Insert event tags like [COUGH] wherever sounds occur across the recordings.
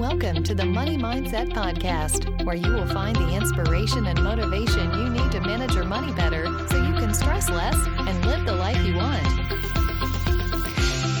Welcome to the Money Mindset Podcast, where you will find the inspiration and motivation you need to manage your money better so you can stress less and live the life you want.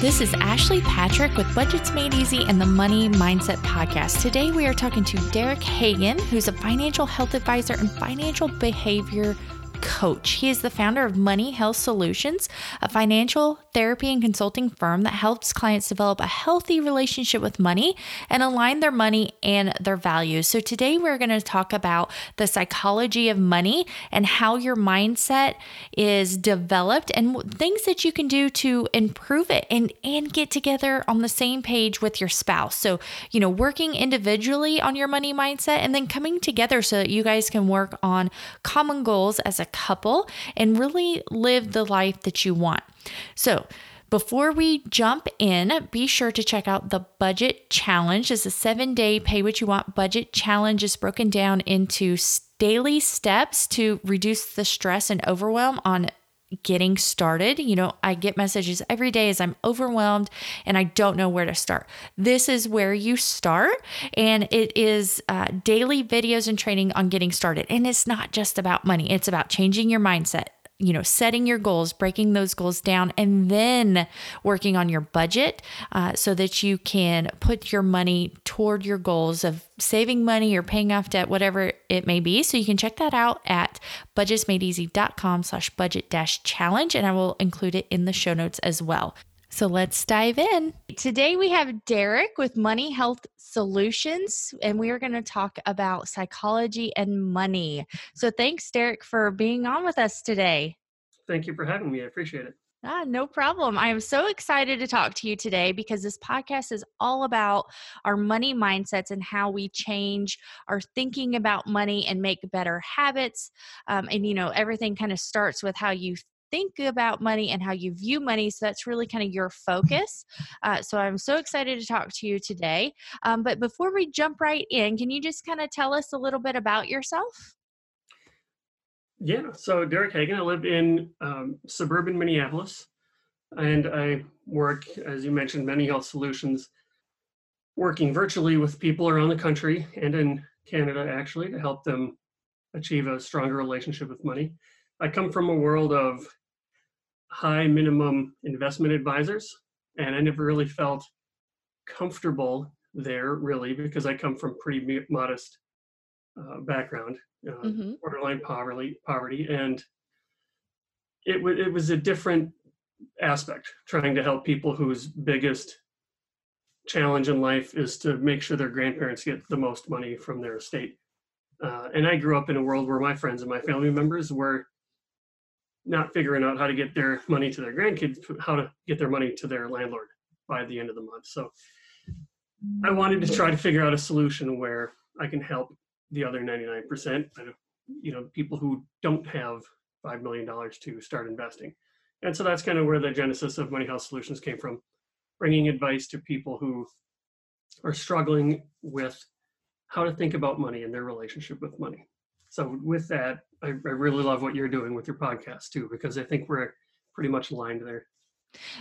This is Ashley Patrick with Budgets Made Easy and the Money Mindset Podcast. Today we are talking to Derek Hagen, who's a financial health advisor and financial behavior coach. He is the founder of Money Health Solutions, a financial therapy and consulting firm that helps clients develop a healthy relationship with money and align their money and their values. So, today we're going to talk about the psychology of money and how your mindset is developed and things that you can do to improve it and, and get together on the same page with your spouse. So, you know, working individually on your money mindset and then coming together so that you guys can work on common goals as a couple and really live the life that you want. So, before we jump in, be sure to check out the budget challenge. It's a seven day pay what you want budget challenge. is broken down into daily steps to reduce the stress and overwhelm on getting started. You know, I get messages every day as I'm overwhelmed and I don't know where to start. This is where you start, and it is uh, daily videos and training on getting started. And it's not just about money, it's about changing your mindset you know, setting your goals, breaking those goals down, and then working on your budget uh, so that you can put your money toward your goals of saving money or paying off debt, whatever it may be. So you can check that out at budgetsmadeeasy.com slash budget dash challenge, and I will include it in the show notes as well. So let's dive in. Today we have Derek with Money Health Solutions, and we are going to talk about psychology and money. So thanks, Derek, for being on with us today. Thank you for having me. I appreciate it. Ah, no problem. I am so excited to talk to you today because this podcast is all about our money mindsets and how we change our thinking about money and make better habits. Um, and, you know, everything kind of starts with how you think about money and how you view money. So that's really kind of your focus. Uh, so I'm so excited to talk to you today. Um, but before we jump right in, can you just kind of tell us a little bit about yourself? Yeah, so Derek Hagen, I live in um, suburban Minneapolis, and I work, as you mentioned, Money Health Solutions, working virtually with people around the country and in Canada actually to help them achieve a stronger relationship with money. I come from a world of high minimum investment advisors, and I never really felt comfortable there really because I come from pretty modest uh, background, uh, mm-hmm. borderline poverty, poverty, and it w- it was a different aspect trying to help people whose biggest challenge in life is to make sure their grandparents get the most money from their estate. Uh, and I grew up in a world where my friends and my family members were not figuring out how to get their money to their grandkids, how to get their money to their landlord by the end of the month. So I wanted to try to figure out a solution where I can help the other 99%, you know, people who don't have $5 million to start investing. And so that's kind of where the genesis of Money Health Solutions came from, bringing advice to people who are struggling with how to think about money and their relationship with money. So with that, I, I really love what you're doing with your podcast too, because I think we're pretty much aligned there.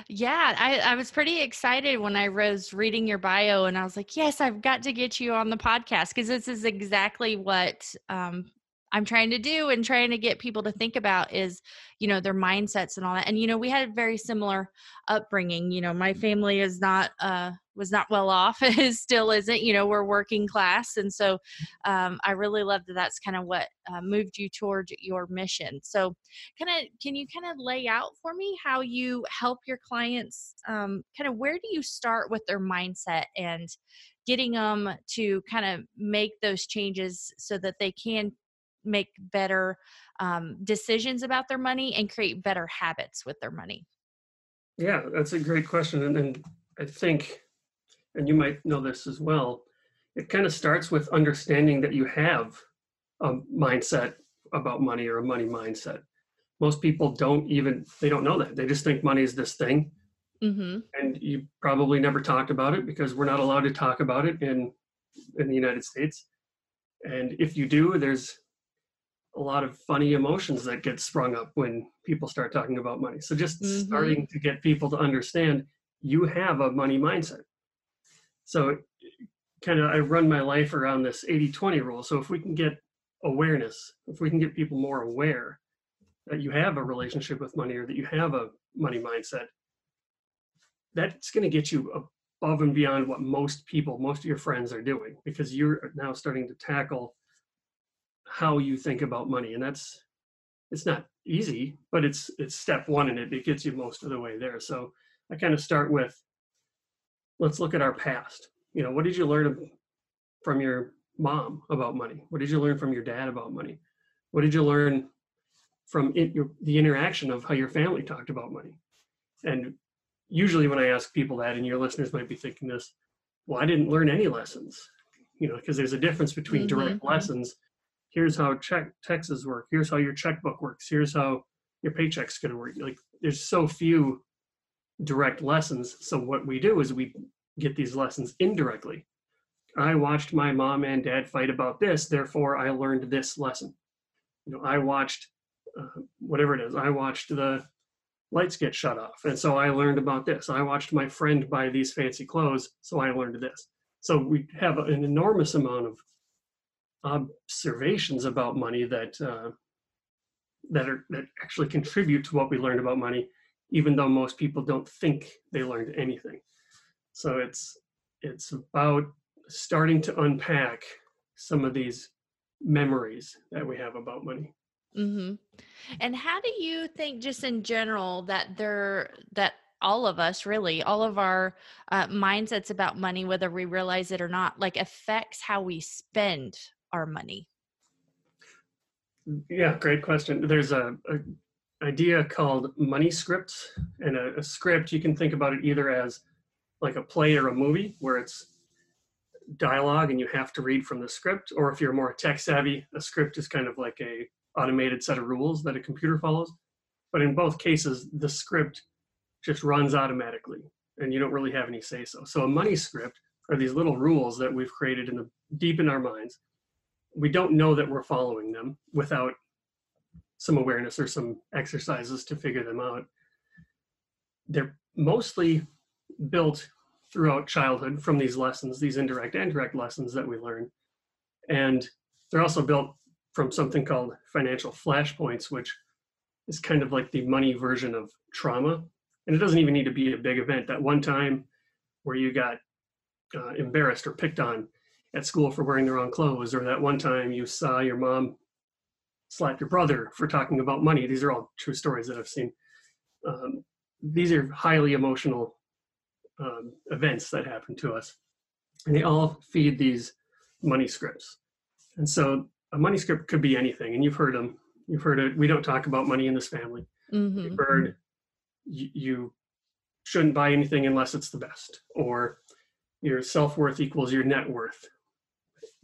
Yeah, I, I was pretty excited when I was reading your bio and I was like, yes, I've got to get you on the podcast because this is exactly what um, I'm trying to do and trying to get people to think about is, you know, their mindsets and all that. And, you know, we had a very similar upbringing. You know, my family is not, uh, was not well off, [LAUGHS] it still isn't, you know, we're working class. And so um, I really love that that's kind of what uh, moved you towards your mission. So, kind of, can you kind of lay out for me how you help your clients? Um, kind of where do you start with their mindset and getting them to kind of make those changes so that they can make better um, decisions about their money and create better habits with their money? Yeah, that's a great question. And, and I think, and you might know this as well, it kind of starts with understanding that you have a mindset about money or a money mindset. Most people don't even, they don't know that. They just think money is this thing. Mm-hmm. And you probably never talked about it because we're not allowed to talk about it in in the United States. And if you do, there's a lot of funny emotions that get sprung up when people start talking about money. So just mm-hmm. starting to get people to understand you have a money mindset. So kind of I run my life around this 80-20 rule. So if we can get awareness, if we can get people more aware that you have a relationship with money or that you have a money mindset, that's going to get you above and beyond what most people, most of your friends are doing because you're now starting to tackle how you think about money. And that's, it's not easy, but it's, it's step one and it, it gets you most of the way there. So I kind of start with, let's look at our past. You know, what did you learn from your mom about money? What did you learn from your dad about money? What did you learn from it, your, the interaction of how your family talked about money? And usually when I ask people that, and your listeners might be thinking this, well, I didn't learn any lessons, you know, because there's a difference between mm-hmm. direct lessons. Here's how check taxes work. Here's how your checkbook works. Here's how your paycheck's going to work. Like there's so few direct lessons. So what we do is we get these lessons indirectly. I watched my mom and dad fight about this, therefore I learned this lesson. You know, I watched uh, whatever it is. I watched the lights get shut off. And so I learned about this. I watched my friend buy these fancy clothes, so I learned this. So we have an enormous amount of observations about money that uh, that are that actually contribute to what we learned about money, even though most people don't think they learned anything. So it's it's about starting to unpack some of these memories that we have about money. Mm-hmm. And how do you think, just in general, that there that all of us really all of our uh, mindsets about money whether we realize it or not like affects how we spend our money mm, yeah great question there's a, a idea called money scripts and a, a, script you can think about it either as like a play or a movie where it's dialogue and you have to read from the script or if you're more tech savvy a script is kind of like a automated set of rules that a computer follows. But in both cases, the script just runs automatically and you don't really have any say so. So a money script are these little rules that we've created in the deep in our minds. We don't know that we're following them without some awareness or some exercises to figure them out. They're mostly built throughout childhood from these lessons, these indirect and direct lessons that we learn. And they're also built from something called financial flashpoints, which is kind of like the money version of trauma. And it doesn't even need to be a big event. That one time where you got uh, embarrassed or picked on at school for wearing the wrong clothes, or that one time you saw your mom slap your brother for talking about money. These are all true stories that I've seen. Um, these are highly emotional um, events that happen to us, and they all feed these money scripts. And so a money script could be anything, and you've heard them. You've heard it. We don't talk about money in this family. Mm-hmm. You've heard you, you shouldn't buy anything unless it's the best, or your self worth equals your net worth.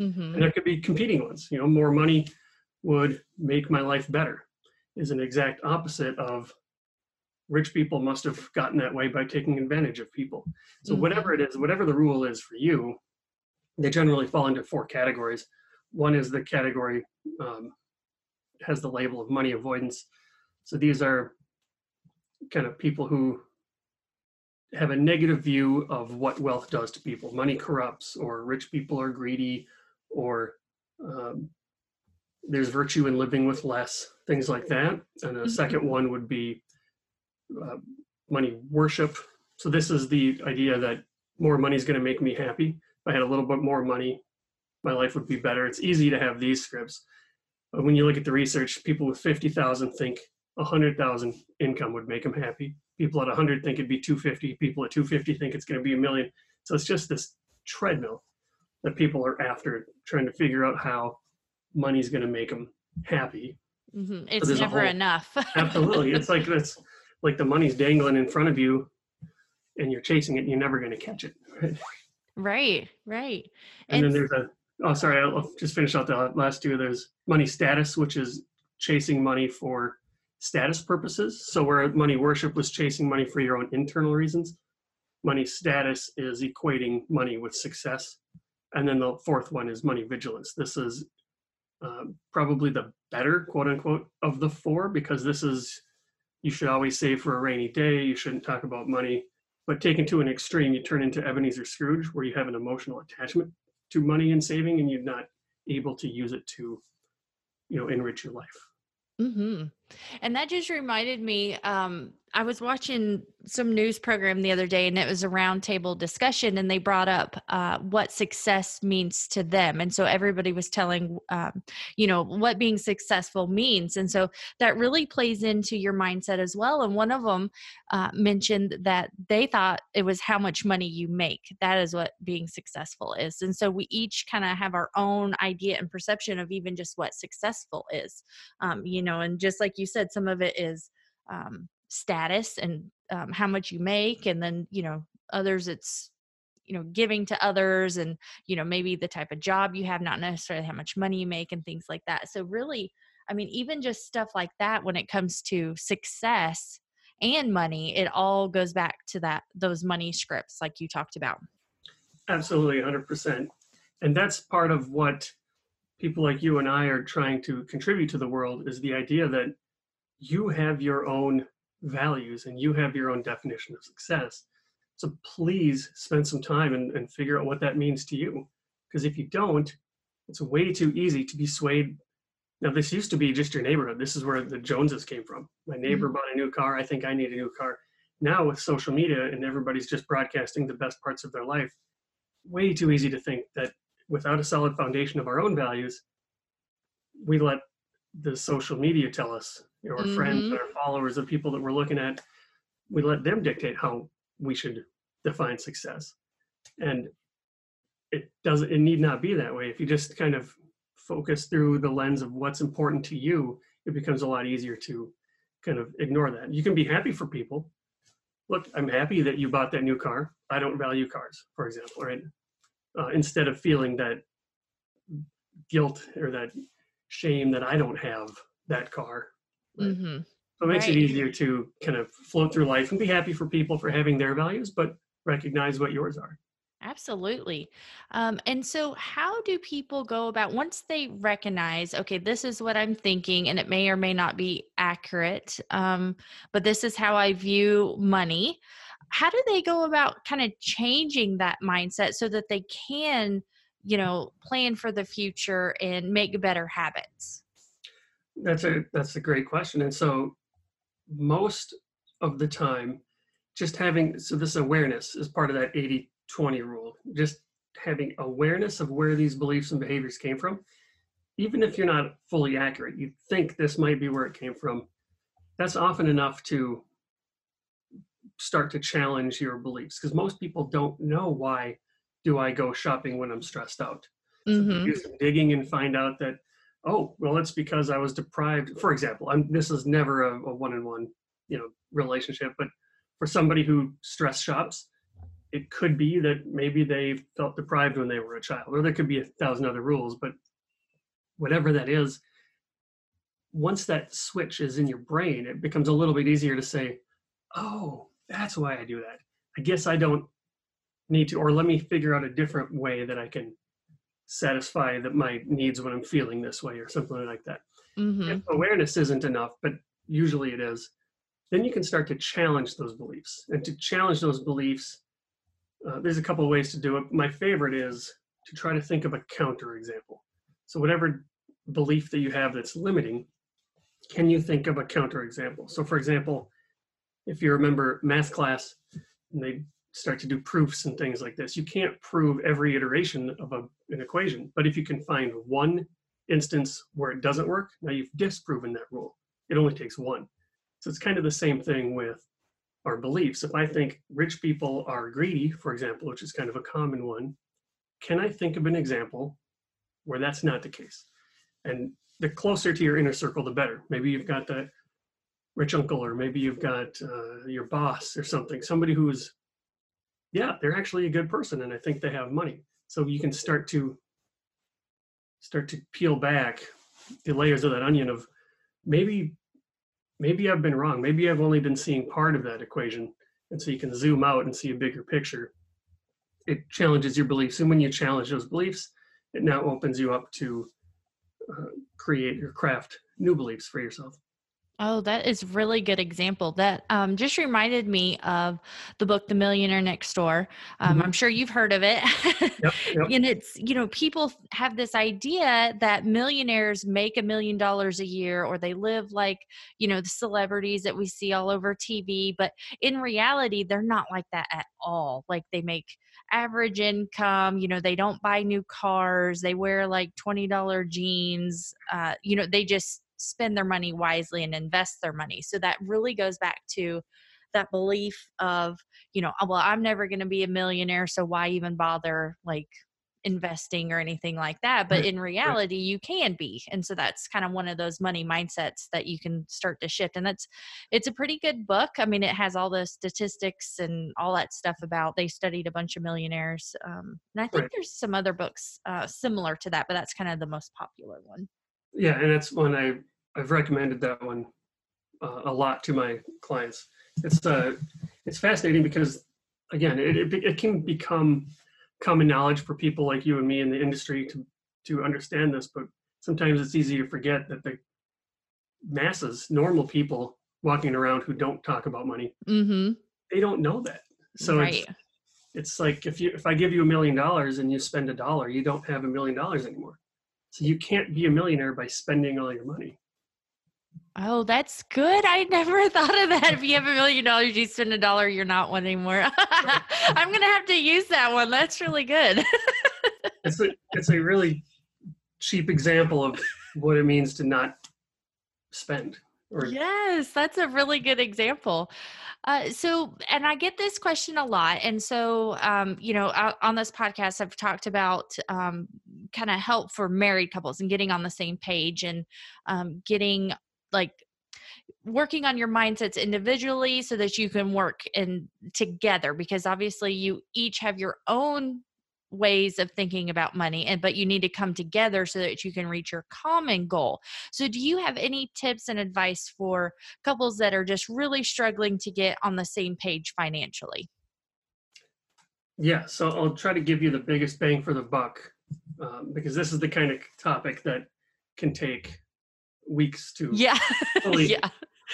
Mm-hmm. And there could be competing ones. You know, more money would make my life better. Is an exact opposite of rich people must have gotten that way by taking advantage of people. So mm-hmm. whatever it is, whatever the rule is for you, they generally fall into four categories. One is the category um, has the label of money avoidance. So these are kind of people who have a negative view of what wealth does to people. Money corrupts, or rich people are greedy, or um, there's virtue in living with less, things like that. And the second mm-hmm. one would be uh, money worship. So this is the idea that more money is going to make me happy. If I had a little bit more money, my life would be better. It's easy to have these scripts. But when you look at the research, people with 50,000 think 100,000 income would make them happy. People at 100 think it'd be 250. People at 250 think it's going to be a million. So it's just this treadmill that people are after, trying to figure out how money's going to make them happy. Mm-hmm. It's so never whole, enough. [LAUGHS] absolutely, it's like it's like the money's dangling in front of you, and you're chasing it. and You're never going to catch it. Right. Right. Right. And, and then there's a oh sorry i'll just finish out the last two there's money status which is chasing money for status purposes so where money worship was chasing money for your own internal reasons money status is equating money with success and then the fourth one is money vigilance. This is uh, probably the better quote unquote of the four because this is you should always save for a rainy day you shouldn't talk about money. But taken to an extreme you turn into ebenezer scrooge where you have an emotional attachment to money and saving and you're not able to use it to you know enrich your life. Hmm And that just reminded me. Um, I was watching some news program the other day, and it was a roundtable discussion, and they brought up uh, what success means to them, and so everybody was telling, um, you know, what being successful means, and so that really plays into your mindset as well. And one of them uh, mentioned that they thought it was how much money you make. That is what being successful is, and so we each kind of have our own idea and perception of even just what successful is, um, you know, and just like you said, some of it is um, status and um, how much you make, and then you know others it's you know giving to others, and you know maybe the type of job you have, not necessarily how much money you make, and things like that. So really, I mean, even just stuff like that when it comes to success and money, it all goes back to that those money scripts like you talked about. Absolutely, 100%. And that's part of what people like you and I are trying to contribute to the world is the idea that you have your own values and you have your own definition of success. So please spend some time and, and figure out what that means to you. Because if you don't, it's way too easy to be swayed. Now, this used to be just your neighborhood. This is where the Joneses came from. My neighbor Mhm. bought a new car. I think I need a new car. Now, with social media and everybody's just broadcasting the best parts of their life, way too easy to think that without a solid foundation of our own values, we let the social media tell us, you know, our friends Mhm. and our followers, the people that we're looking at, we let them dictate how we should define success. And it doesn't, it need not be that way. If you just kind of focus through the lens of what's important to you, it becomes a lot easier to kind of ignore that. You can be happy for people. Look, I'm happy that you bought that new car. I don't value cars, for example, right? Uh, instead of feeling that guilt or that shame that I don't have that car. Right? hmm So it makes Right. it easier to kind of float through life and be happy for people for having their values, but recognize what yours are. Absolutely. Um, and so, how do people go about once they recognize, okay, this is what I'm thinking, and it may or may not be accurate, um, but this is how I view money? How do they go about kind of changing that mindset so that they can, you know, plan for the future and make better habits? That's a that's a great question. And so most of the time, just having so this awareness is part of that 80 20 rule. Just having awareness of where these beliefs and behaviors came from, even if you're not fully accurate, you think this might be where it came from. That's often enough to start to challenge your beliefs because most people don't know why do I go shopping when I'm stressed out. So hmm do some digging and find out that oh well it's because i was deprived for example I'm, this is never a, a one-on-one you know relationship but for somebody who stress shops it could be that maybe they felt deprived when they were a child or there could be a thousand other rules but whatever that is once that switch is in your brain it becomes a little bit easier to say oh that's why i do that. I guess i don't need to or let me figure out a different way that i can satisfy that my needs when I'm feeling this way or something like that. hmm If awareness isn't enough, but usually it is, then you can start to challenge those beliefs. And to challenge those beliefs, uh, there's a couple of ways to do it. My favorite is to try to think of a counter example. So whatever belief that you have that's limiting, can you think of a counter example? So for example, if you remember math class and they start to do proofs and things like this, you can't prove every iteration of a, an equation. But if you can find one instance where it doesn't work, now you've disproven that rule. It only takes one. So it's kind of the same thing with our beliefs. If I think rich people are greedy, for example, which is kind of a common one, can I think of an example where that's not the case? And the closer to your inner circle, the better. Maybe you've got that rich uncle, or maybe you've got uh, your boss or something, somebody who's, yeah, they're actually a good person, and I think they have money. So you can start to start to peel back the layers of that onion of maybe maybe I've been wrong. Maybe I've only been seeing part of that equation. And so you can zoom out and see a bigger picture. It challenges your beliefs. And when you challenge those beliefs, it now opens you up to uh, create or craft new beliefs for yourself. Oh, that is really good example. That um, just reminded me of the book, The Millionaire Next Door. Um, Mhm. I'm sure you've heard of it. Yep, [LAUGHS] yep. and it's, you know, people have this idea that millionaires make a million dollars a year or they live like, you know, the celebrities that we see all over TV. But in reality, they're not like that at all. Like they make average income, you know, they don't buy new cars, they wear like $20 jeans, uh, you know, they just spend their money wisely and invest their money. So that really goes back to that belief of, you know, "Oh, well, I'm never going to be a millionaire, so why even bother like investing or anything like that? But Right, in reality, you can be. And so that's kind of one of those money mindsets that you can start to shift. And that's it's a pretty good book. I mean, it has all the statistics and all that stuff about they studied a bunch of millionaires. Um, and I think Right. there's some other books uh, similar to that, but that's kind of the most popular one. Yeah, and that's one I I've recommended that one uh, a lot to my clients. It's uh it's fascinating because again, it, it it can become common knowledge for people like you and me in the industry to to understand this, but sometimes it's easy to forget that the masses, normal people walking around who don't talk about money, Mm-hmm. they don't know that. So right. it's it's like if you if I give you a million dollars and you spend a dollar, you don't have a million dollars anymore. So you can't be a millionaire by spending all your money. Oh, that's good. I never [LAUGHS] thought of that. If you have a million dollars, you spend a dollar, you're not one anymore. [LAUGHS] I'm gonna have to use that one. That's really good. [LAUGHS] It's a it's a really cheap example of what it means to not spend. Or [LAUGHS] yes, that's a really good example. Uh, so, and I get this question a lot. And so, um, you know, o- on this podcast, I've talked about um, kind of help for married couples and getting on the same page and um, getting like working on your mindsets individually so that you can work in together because obviously you each have your own ways of thinking about money and but you need to come together so that you can reach your common goal so do you have any tips and advice for couples that are just really struggling to get on the same page financially yeah, so I'll try to give you the biggest bang for the buck um, because this is the kind of topic that can take weeks to yeah [LAUGHS] fully, yeah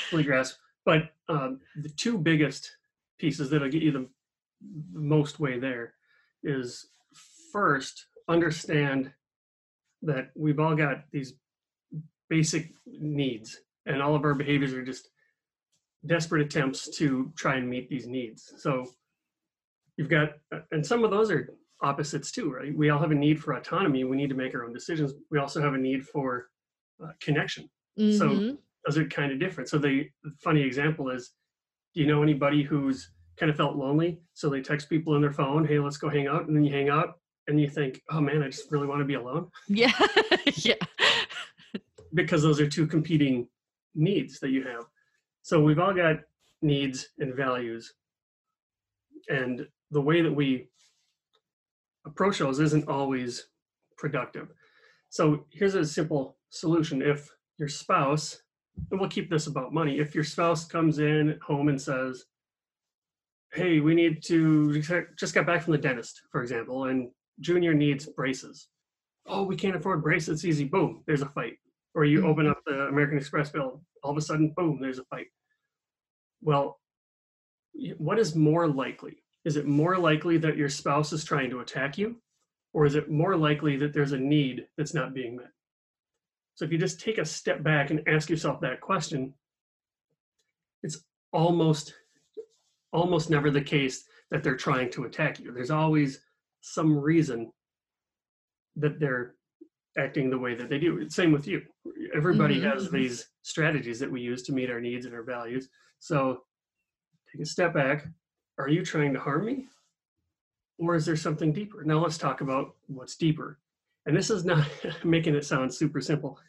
fully grasp. But um, the two biggest pieces that'll get you the the most way there is first understand that we've all got these basic needs and all of our behaviors are just desperate attempts to try and meet these needs so you've got and some of those are opposites too right we all have a need for autonomy we need to make our own decisions we also have a need for uh, connection So- Mhm. those are kind of different. So the funny example is, do you know anybody who's kind of felt lonely? So they text people on their phone, "Hey, let's go hang out," and then you hang out, and you think, "Oh man, I just really want to be alone," [LAUGHS] yeah [LAUGHS] yeah because those are two competing needs that you have. So we've all got needs and values, and the way that we approach those isn't always productive. So here's a simple solution: if your spouse and we'll keep this about money. If your spouse comes in home and says, Hey, we need to just got back from the dentist, for example, and Junior needs braces. Oh, we can't afford braces. It's easy. Boom, there's a fight. Or you open up the American Express bill, all of a sudden, boom, there's a fight. Well, what is more likely? Is it more likely that your spouse is trying to attack you? Or is it more likely that there's a need that's not being met? So if you just take a step back and ask yourself that question, it's almost almost never the case that they're trying to attack you. There's always some reason that they're acting the way that they do. Same with you. Everybody Mhm, has mhm. these strategies that we use to meet our needs and our values. So take a step back. Are you trying to harm me? Or is there something deeper? Now let's talk about what's deeper. And this is not [LAUGHS] making it sound super simple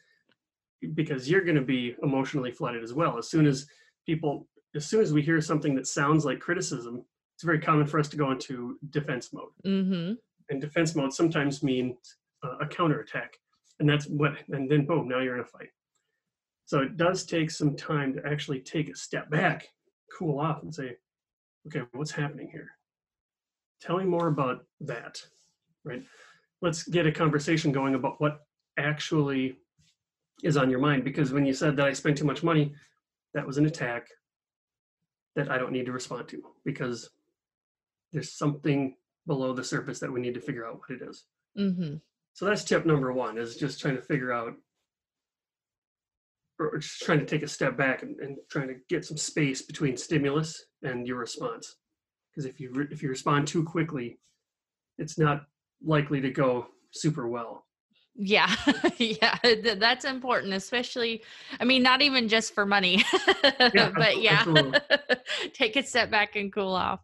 because you're going to be emotionally flooded as well. As soon as people, as soon as we hear something that sounds like criticism, it's very common for us to go into defense mode. mm-hmm And defense mode sometimes means uh, a counterattack. And that's what, and then boom, now you're in a fight. So it does take some time to actually take a step back, cool off, and say, okay, what's happening here? Tell me more about that, right? Let's get a conversation going about what actually is on your mind. Because when you said that I spend too much money, that was an attack that I don't need to respond to because there's something below the surface that we need to figure out what it is. Mm-hmm. So that's tip number one is just trying to figure out or just trying to take a step back and, and trying to get some space between stimulus and your response. Because if you re- if you respond too quickly, it's not likely to go super well. Yeah, [LAUGHS] yeah, th- that's important, especially. I mean, not even just for money, [LAUGHS] but yeah, [LAUGHS] take a step back and cool off.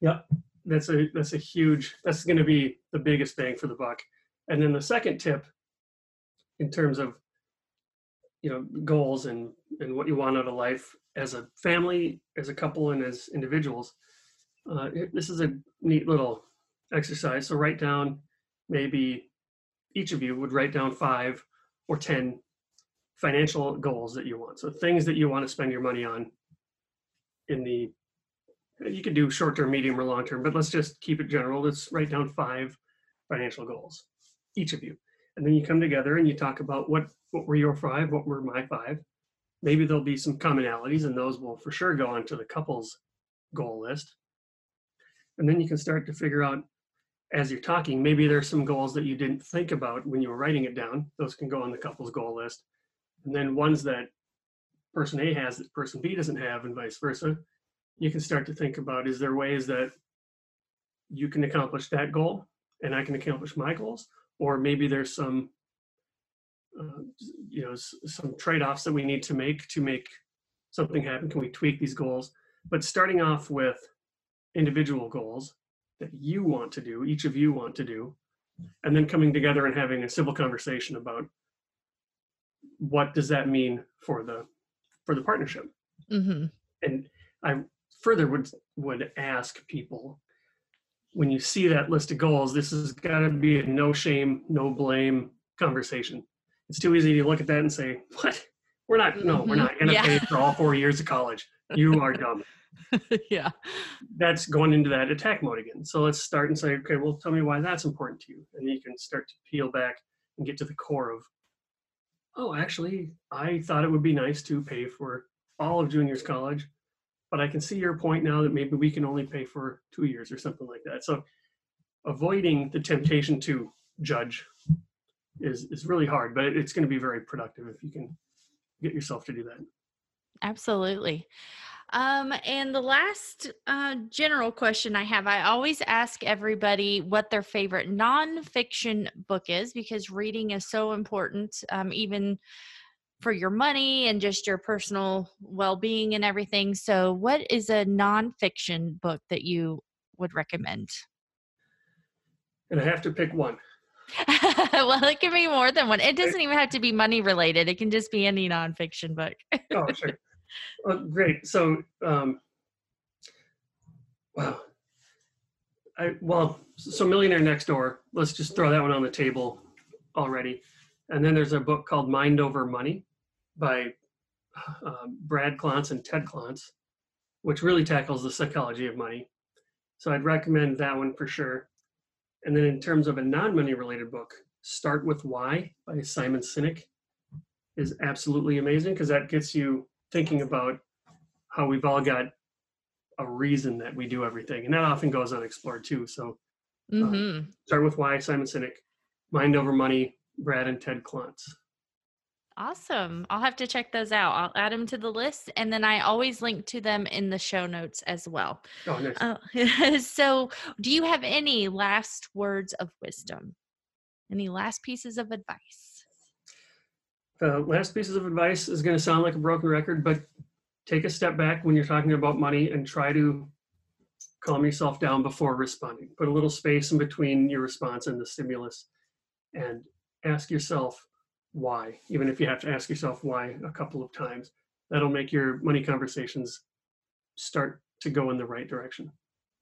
Yeah, that's a that's a huge that's going to be the biggest bang for the buck. And then the second tip, in terms of you know goals and and what you want out of life as a family, as a couple, and as individuals, uh, this is a neat little exercise. So write down maybe each of you would write down five or ten financial goals that you want. So things that you want to spend your money on in the you could do short term, medium, or long term, but let's just keep it general. Let's write down five financial goals, each of you. And then you come together and you talk about what what were your five, what were my five. Maybe there'll be some commonalities, and those will for sure go onto the couple's goal list. And then you can start to figure out as you're talking, maybe there's some goals that you didn't think about when you were writing it down. Those can go on the couple's goal list. And then ones that person A has that person B doesn't have, and vice versa. You can start to think about is there ways that you can accomplish that goal and I can accomplish my goals? Or maybe there's some, uh, you know, some trade offs that we need to make to make something happen. Can we tweak these goals? But starting off with individual goals that you want to do, each of you want to do, and then coming together and having a civil conversation about what does that mean for the for the partnership Mm-hmm. and i further would would ask people when you see that list of goals this has got to be a no shame no blame conversation it's too easy to look at that and say what we're not no we're not mm-hmm. going to Yeah. pay for all four years of college you are dumb [LAUGHS] yeah. that's going into that attack mode again. So let's start and say, okay, well, tell me why that's important to you. And then you can start to peel back and get to the core of, oh, actually, I thought it would be nice to pay for all of junior's college, but I can see your point now that maybe we can only pay for two years or something like that. So avoiding the temptation to judge is, is really hard, but it's going to be very productive if you can get yourself to do that. Absolutely. Um, and the last uh, general question I have I always ask everybody what their favorite nonfiction book is because reading is so important, um, even for your money and just your personal well being and everything. So, what is a nonfiction book that you would recommend? And I have to pick one. [LAUGHS] well, it can be more than one. It doesn't even have to be money related, it can just be any nonfiction book. Oh, sure. Oh, great. So, um, wow. I well, so Millionaire Next Door. Let's just throw that one on the table already. And then there's a book called Mind Over Money by uh, Brad Klontz and Ted Klontz, which really tackles the psychology of money. So I'd recommend that one for sure. And then in terms of a non-money related book, Start with Why by Simon Sinek is absolutely amazing because that gets you thinking about how we've all got a reason that we do everything and that often goes unexplored too so hmm start with why simon sinek mind over money brad and ted klontz Awesome. I'll have to check those out. I'll add them to the list and then I always link to them in the show notes as well. oh nice. Oh, [LAUGHS] so, do you have any last words of wisdom? Any last pieces of advice? the last pieces of advice is going to sound like a broken record but take a step back when you're talking about money and try to calm yourself down before responding put a little space in between your response and the stimulus and ask yourself why even if you have to ask yourself why a couple of times that'll make your money conversations start to go in the right direction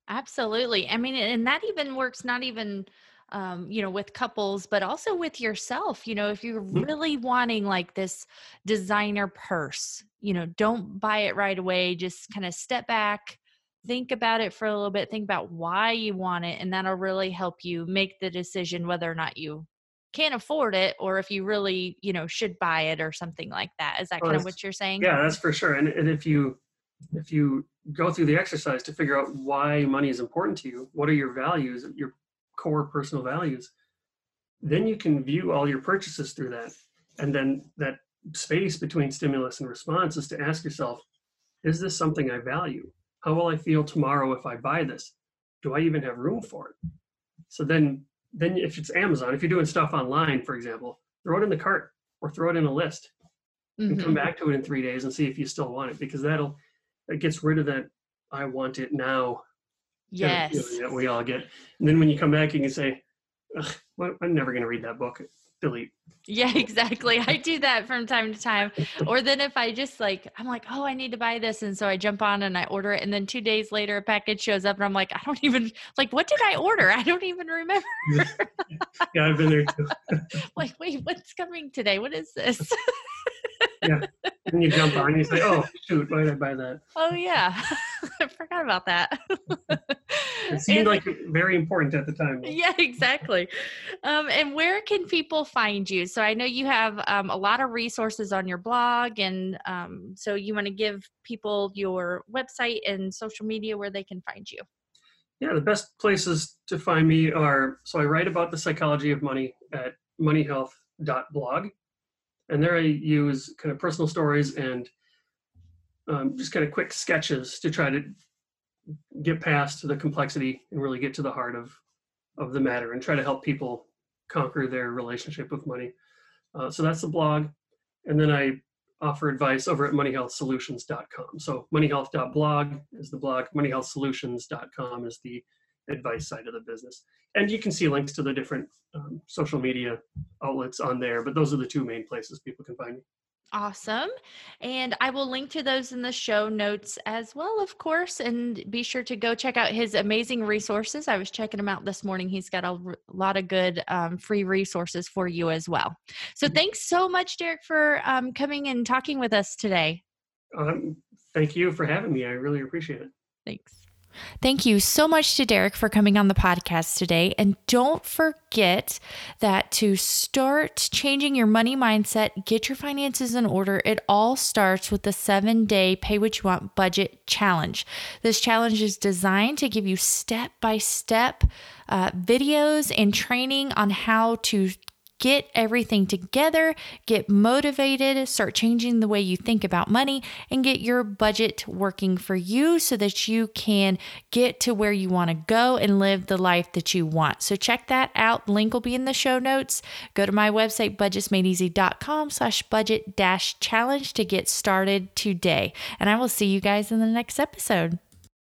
Absolutely. I mean, and that even works not even um, you know, with couples, but also with yourself. You know, if you're Mhm. really wanting like this designer purse, you know, don't buy it right away. Just kind of step back, think about it for a little bit, think about why you want it, and that'll really help you make the decision whether or not you can't afford it or if you really, you know, should buy it or something like that. Is that Well, kind of what you're saying? Yeah, that's for sure. And, and if you if you go through the exercise to figure out why money is important to you, what are your values, your core personal values, then you can view all your purchases through that. And then that space between stimulus and response is to ask yourself, is this something I value? How will I feel tomorrow if I buy this? Do I even have room for it? So then then if it's Amazon, if you're doing stuff online, for example, throw it in the cart or throw it in a list and come Mhm. back to it in three days and see if you still want it because that'll that gets rid of that I want it now kind of that we all get. And then when you come back, you can say, well, I'm never going to read that book. Delete. Yeah, [LAUGHS] exactly. I do that from time to time. Or then if I just like, I'm like, oh, I need to buy this. And so I jump on and I order it. And then two days later, a package shows up and I'm like, I don't even, like, what did I order? I don't even remember. [LAUGHS] Yeah, I've been there too. [LAUGHS] like, wait, what's coming today? What is this? And you jump on and you say, oh, shoot, why did I buy that? oh, yeah. [LAUGHS] I forgot about that. [LAUGHS] It seemed And- like very important at the time. yeah exactly um, and where can people find you so i know you have um, a lot of resources on your blog and um, so you want to give people your website and social media where they can find you Yeah, the best places to find me are so I write about the psychology of money at moneyhealth.blog. And there I use kind of personal stories and um, just kind of quick sketches to try to get past the complexity and really get to the heart of, of the matter and try to help people conquer their relationship with money. Uh, so that's the blog. And then I offer advice over at moneyhealthsolutions.com. So moneyhealth.blog is the blog, moneyhealthsolutions.com is the advice side of the business. And you can see links to the different um, social media outlets on there, but those are the two main places people can find me. awesome and i will link to those in the show notes as well of course and be sure to go check out his amazing resources i was checking him out this morning he's got a lot of good um, free resources for you as well so thanks so much derek for um, coming and talking with us today Um, thank you for having me. I really appreciate it. Thanks. Thank you so much to Derek for coming on the podcast today. And don't forget that to start changing your money mindset, get your finances in order, it all starts with the seven day pay what you want budget challenge. This challenge is designed to give you step by step uh, videos and training on how to get everything together, get motivated, start changing the way you think about money, and get your budget working for you so that you can get to where you want to go and live the life that you want. So check that out. Link will be in the show notes. Go to my website, budgetsmadeeasy.com slash budget dash challenge to get started today. And I will see you guys in the next episode.